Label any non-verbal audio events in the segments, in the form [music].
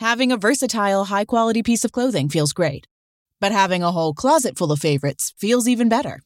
Having a versatile, high quality piece of clothing feels great, but having a whole closet full of favorites feels even better.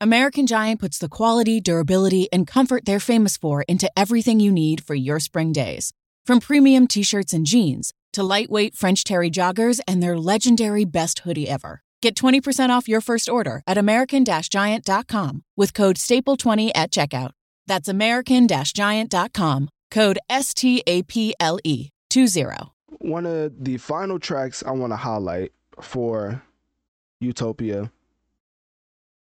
American Giant puts the quality, durability, and comfort they're famous for into everything you need for your spring days. From premium t shirts and jeans to lightweight French Terry joggers and their legendary best hoodie ever. Get 20% off your first order at American Giant.com with code STAPLE20 at checkout. That's American Giant.com, code S T A P L E 20. One of the final tracks I want to highlight for Utopia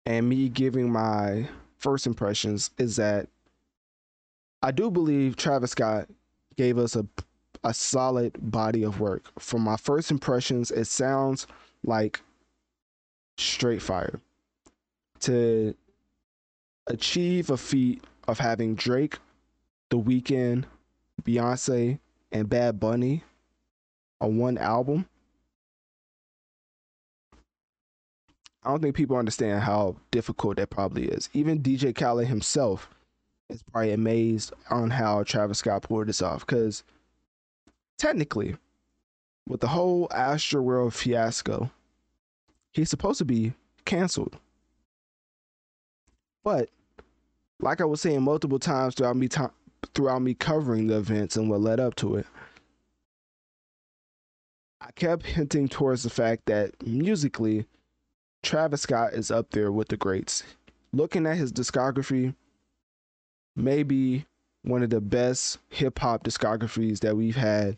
and me giving my first impressions is that I do believe Travis Scott gave us a a solid body of work. From my first impressions, it sounds like straight fire. To achieve a feat of having Drake, The Weeknd, Beyonce, and Bad Bunny on one album. I don't think people understand how difficult that probably is. Even DJ Khaled himself is probably amazed on how Travis Scott pulled this off. Because technically, with the whole Astroworld fiasco, he's supposed to be canceled. But like I was saying multiple times throughout me to- throughout me covering the events and what led up to it, I kept hinting towards the fact that musically, Travis Scott is up there with the greats. Looking at his discography, maybe one of the best hip hop discographies that we've had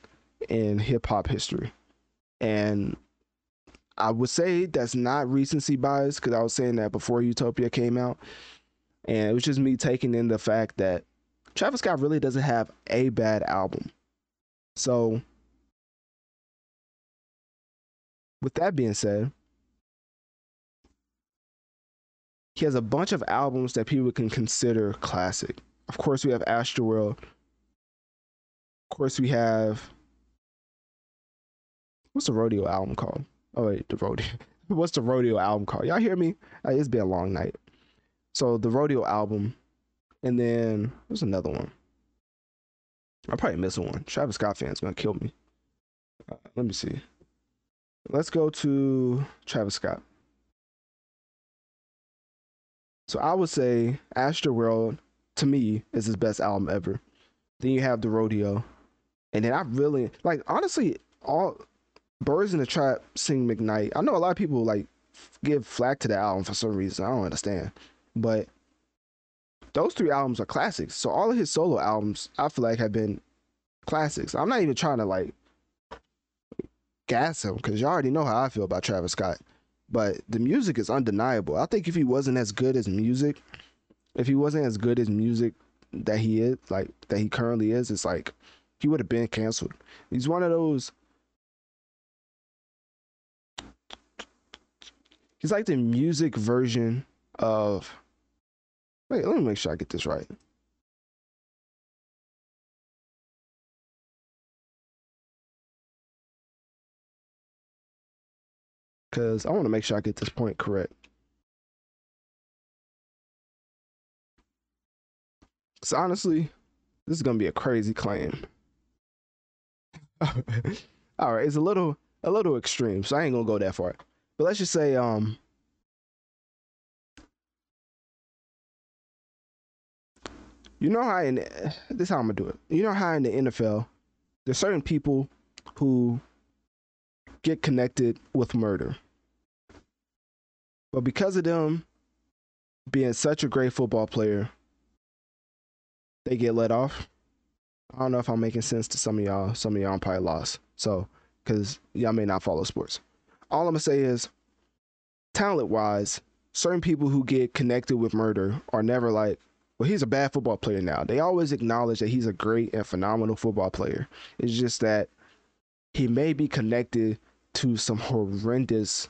in hip hop history. And I would say that's not recency bias because I was saying that before Utopia came out. And it was just me taking in the fact that Travis Scott really doesn't have a bad album. So, with that being said, he has a bunch of albums that people can consider classic. Of course, we have Astroworld. Of course, we have what's the rodeo album called? Oh wait, the rodeo. [laughs] what's the rodeo album called? Y'all hear me? It's been a long night. So the rodeo album, and then there's another one. I'm probably missing one. Travis Scott fans gonna kill me. Uh, let me see. Let's go to Travis Scott. So I would say Astroworld to me is his best album ever. Then you have the rodeo, and then I really like honestly all Birds in the Trap sing McKnight. I know a lot of people like give flack to the album for some reason. I don't understand. But those three albums are classics. So all of his solo albums, I feel like, have been classics. I'm not even trying to like gas him because you already know how I feel about Travis Scott. But the music is undeniable. I think if he wasn't as good as music, if he wasn't as good as music that he is, like that he currently is, it's like he would have been canceled. He's one of those. He's like the music version of Wait, let me make sure I get this right. Because I want to make sure I get this point correct. So honestly, this is gonna be a crazy claim. [laughs] All right, it's a little a little extreme, so I ain't gonna go that far. But let's just say um You know how in this is how I'm gonna do it. You know how in the NFL, there's certain people who get connected with murder. But because of them being such a great football player, they get let off. I don't know if I'm making sense to some of y'all. Some of y'all probably lost. So, because y'all may not follow sports. All I'm gonna say is, talent wise, certain people who get connected with murder are never like, well, he's a bad football player now. They always acknowledge that he's a great and phenomenal football player. It's just that he may be connected to some horrendous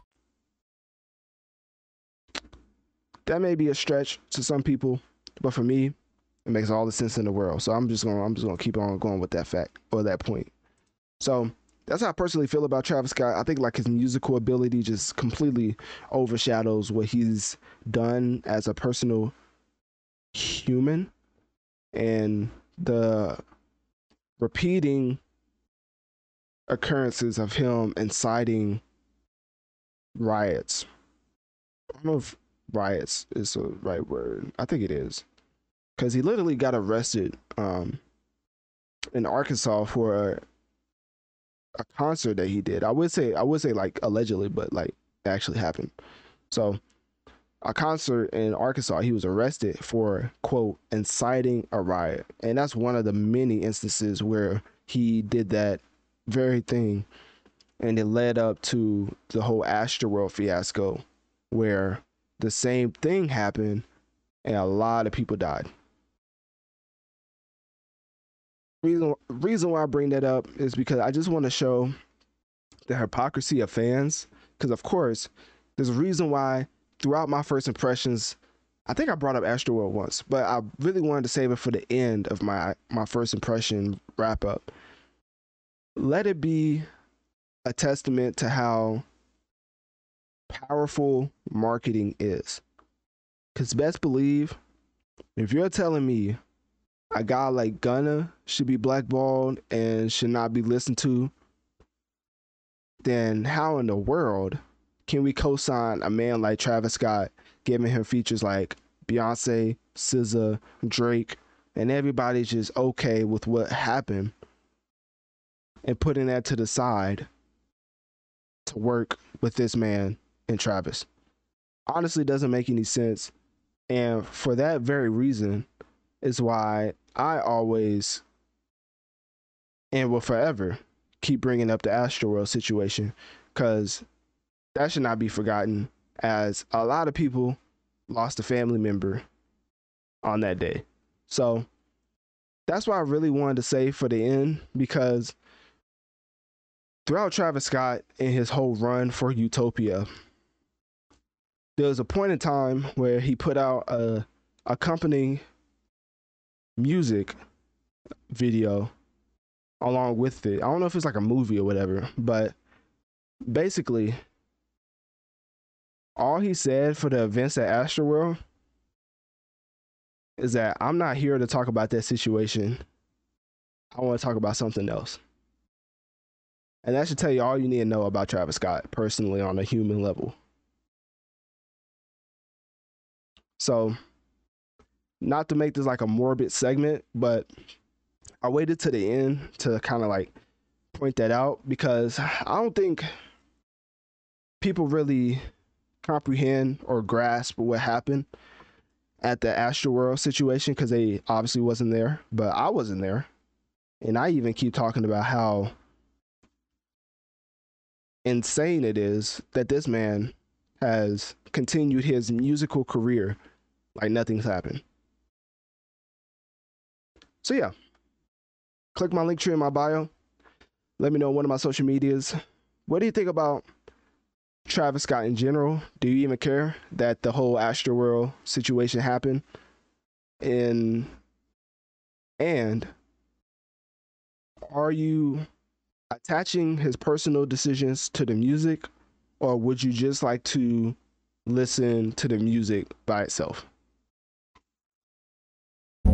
That may be a stretch to some people, but for me, it makes all the sense in the world. So I'm just gonna I'm just gonna keep on going with that fact or that point. So that's how I personally feel about Travis Scott. I think like his musical ability just completely overshadows what he's done as a personal human and the repeating occurrences of him inciting riots. I don't know if riots is the right word. I think it is. Cause he literally got arrested um in Arkansas for a, a concert that he did. I would say I would say like allegedly, but like actually happened. So a concert in Arkansas, he was arrested for quote inciting a riot. And that's one of the many instances where he did that very thing and it led up to the whole Astroworld fiasco where the same thing happened and a lot of people died. Reason reason why I bring that up is because I just want to show the hypocrisy of fans. Because of course, there's a reason why throughout my first impressions, I think I brought up Astroworld once, but I really wanted to save it for the end of my my first impression wrap up. Let it be a testament to how powerful marketing is. Because best believe, if you're telling me a guy like Gunna should be blackballed and should not be listened to, then how in the world can we co-sign a man like Travis Scott, giving him features like Beyonce, SZA, Drake, and everybody's just okay with what happened, and putting that to the side to work with this man and Travis? Honestly, doesn't make any sense, and for that very reason, is why I always and will forever keep bringing up the Astroworld situation because that should not be forgotten as a lot of people lost a family member on that day. So that's why I really wanted to say for the end because throughout Travis Scott and his whole run for Utopia, there was a point in time where he put out a accompanying music video along with it. I don't know if it's like a movie or whatever, but basically all he said for the events at Astroworld is that I'm not here to talk about that situation. I want to talk about something else. And that should tell you all you need to know about Travis Scott personally on a human level. So, not to make this like a morbid segment, but I waited to the end to kind of like point that out because I don't think people really comprehend or grasp what happened at the Astroworld situation because they obviously wasn't there, but I wasn't there. And I even keep talking about how insane it is that this man has continued his musical career like nothing's happened. So yeah, click my Linktree in my bio. Let me know on one of my social medias. What do you think about Travis Scott in general? Do you even care that the whole Astroworld situation happened? And and are you attaching his personal decisions to the music, or would you just like to listen to the music by itself?